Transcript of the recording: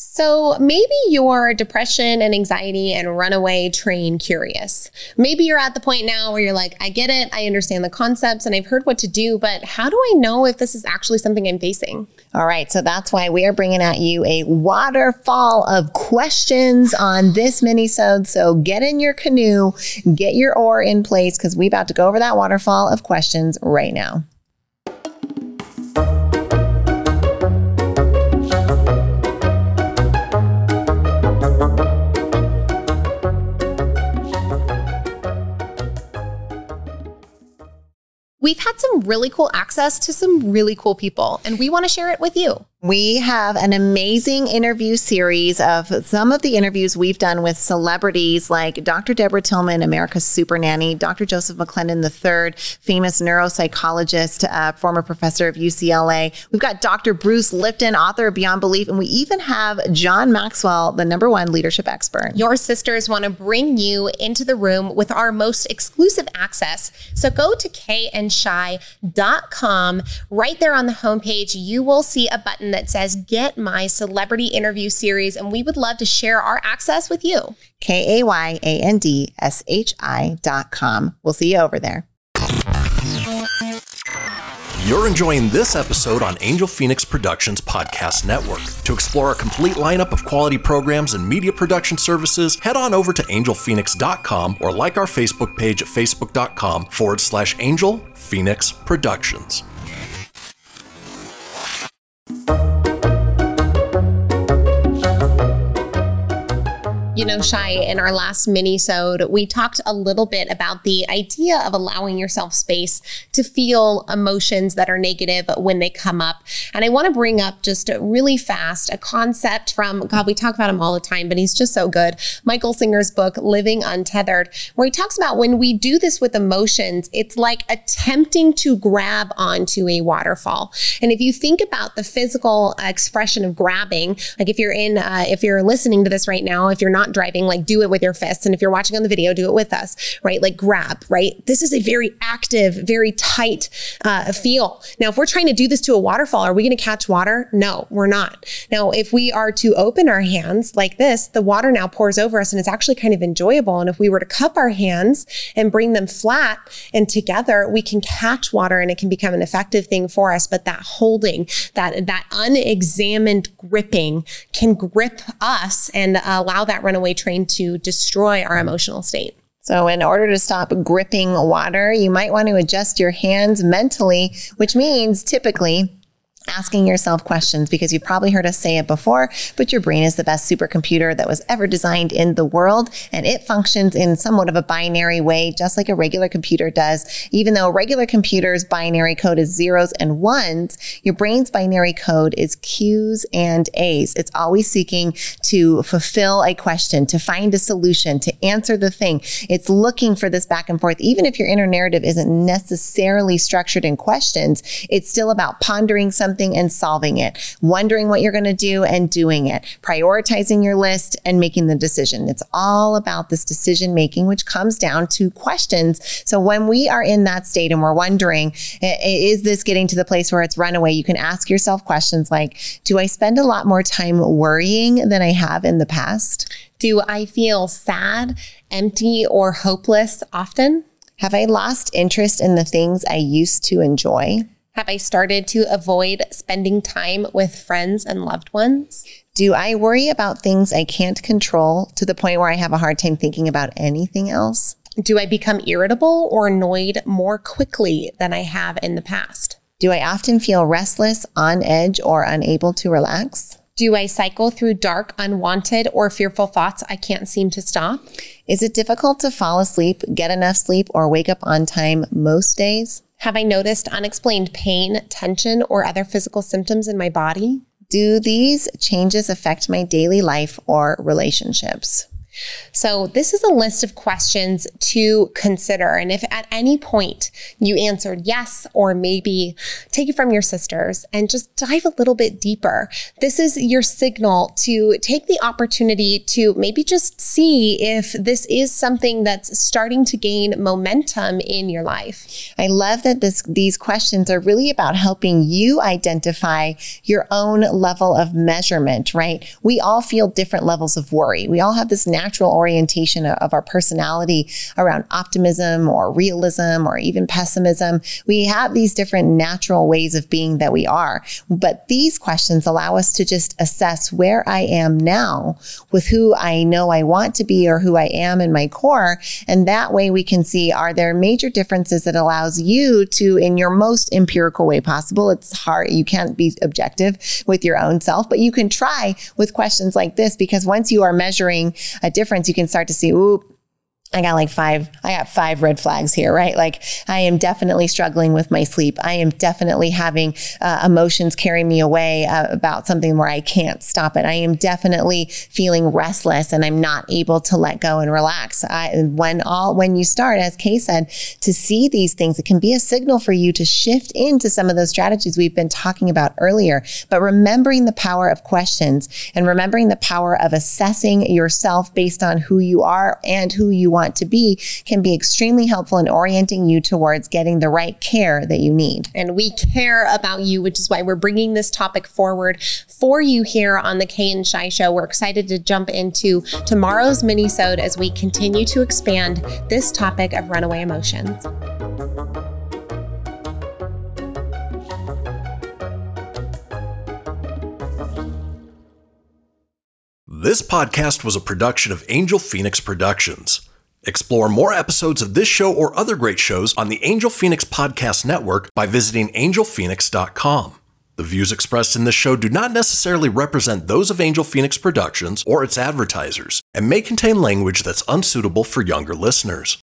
So maybe you're depression and anxiety and runaway train curious. Maybe you're at the point now where you're like, I get it, I understand the concepts, and I've heard what to do, but how do I know if this is actually something I'm facing? All right, so that's why we are bringing at you a waterfall of questions on this mini-sode. So get in your canoe, get your oar in place, because we're about to go over that waterfall of questions right now. We've had some really cool access to some really cool people, and we want to share it with you. We have an amazing interview series of some of the interviews we've done with celebrities like Dr. Deborah Tillman, America's Super Nanny, Dr. Joseph McClendon III, famous neuropsychologist, uh, former professor of UCLA. We've got Dr. Bruce Lipton, author of Beyond Belief, and we even have John Maxwell, the number one leadership expert. Your sisters want to bring you into the room with our most exclusive access. So go to kayandshi.com. Right there on the homepage, you will see a button button that says Get My Celebrity Interview Series, and we would love to share our access with you. K A Y A N D S H I dot com. We'll see you over there. You're enjoying this episode on Angel Phoenix Productions Podcast Network. To explore a complete lineup of quality programs and media production services, head on over to angelphoenix.com or like our Facebook page at facebook.com forward slash Angel Phoenix Productions. You know, Shy, in our last mini-sode, we talked a little bit about the idea of allowing yourself space to feel emotions that are negative when they come up. And I want to bring up just really fast a concept from, God, we talk about him all the time, but he's just so good. Michael Singer's book, Living Untethered, where he talks about when we do this with emotions, it's like attempting to grab onto a waterfall. And if you think about the physical expression of grabbing, like if you're in, uh, if you're listening to this right now, if you're not not driving, like do it with your fists. And if you're watching on the video, do it with us, right? Like grab, right? This is a very active, very tight uh, feel. Now, if we're trying to do this to a waterfall, are we going to catch water? No, we're not. Now, if we are to open our hands like this, the water now pours over us and it's actually kind of enjoyable. And if we were to cup our hands and bring them flat and together, we can catch water and it can become an effective thing for us. But that holding, that, that unexamined gripping can grip us and allow that run runaway train to destroy our emotional state. So, in order to stop gripping water, you might want to adjust your hands mentally, which means typically asking yourself questions because you've probably heard us say it before, but your brain is the best supercomputer that was ever designed in the world. And it functions in somewhat of a binary way, just like a regular computer does. Even though a regular computers binary code is zeros and ones, your brain's binary code is Q's and A's. It's always seeking to fulfill a question, to find a solution, to answer the thing. It's looking for this back and forth. Even if your inner narrative isn't necessarily structured in questions, it's still about pondering something something and solving it, wondering what you're going to do and doing it, prioritizing your list and making the decision. It's all about this decision making, which comes down to questions. So when we are in that state and we're wondering, is this getting to the place where it's runaway? You can ask yourself questions like, do I spend a lot more time worrying than I have in the past? Do I feel sad, empty, or hopeless often? Have I lost interest in the things I used to enjoy? Have I started to avoid spending time with friends and loved ones? Do I worry about things I can't control to the point where I have a hard time thinking about anything else? Do I become irritable or annoyed more quickly than I have in the past? Do I often feel restless, on edge, or unable to relax? Do I cycle through dark, unwanted, or fearful thoughts I can't seem to stop? Is it difficult to fall asleep, get enough sleep, or wake up on time most days? Have I noticed unexplained pain, tension, or other physical symptoms in my body? Do these changes affect my daily life or relationships? So, this is a list of questions to consider. And if at any point you answered yes or maybe, take it from your sisters and just dive a little bit deeper. This is your signal to take the opportunity to maybe just see if this is something that's starting to gain momentum in your life. I love that this, these questions are really about helping you identify your own level of measurement, right? We all feel different levels of worry. We all have this natural orientation of our personality around optimism or realism or even pessimism. We have these different natural ways of being that we are. But these questions allow us to just assess where I am now with who I know I want to be or who I am in my core. And that way we can see are there major differences that allows you to, in your most empirical way possible, it's hard, you can't be objective with your own self, but you can try with questions like this because once you are measuring a difference, you can start to see, ooh, I got like five, I got five red flags here, right? Like I am definitely struggling with my sleep. I am definitely having uh, emotions carry me away uh, about something where I can't stop it. I am definitely feeling restless and I'm not able to let go and relax. I, when all, when you start, as Kay said, to see these things, it can be a signal for you to shift into some of those strategies we've been talking about earlier. But remembering the power of questions and remembering the power of assessing yourself based on who you are and who you want to be can be extremely helpful in orienting you towards getting the right care that you need. And we care about you, which is why we're bringing this topic forward for you here on the Kay and Shy Show. We're excited to jump into tomorrow's mini-sode as we continue to expand this topic of runaway emotions. This podcast was a production of Angel Phoenix Productions. Explore more episodes of this show or other great shows on the Angel Phoenix Podcast Network by visiting angelphoenix.com. The views expressed in this show do not necessarily represent those of Angel Phoenix Productions or its advertisers and may contain language that's unsuitable for younger listeners.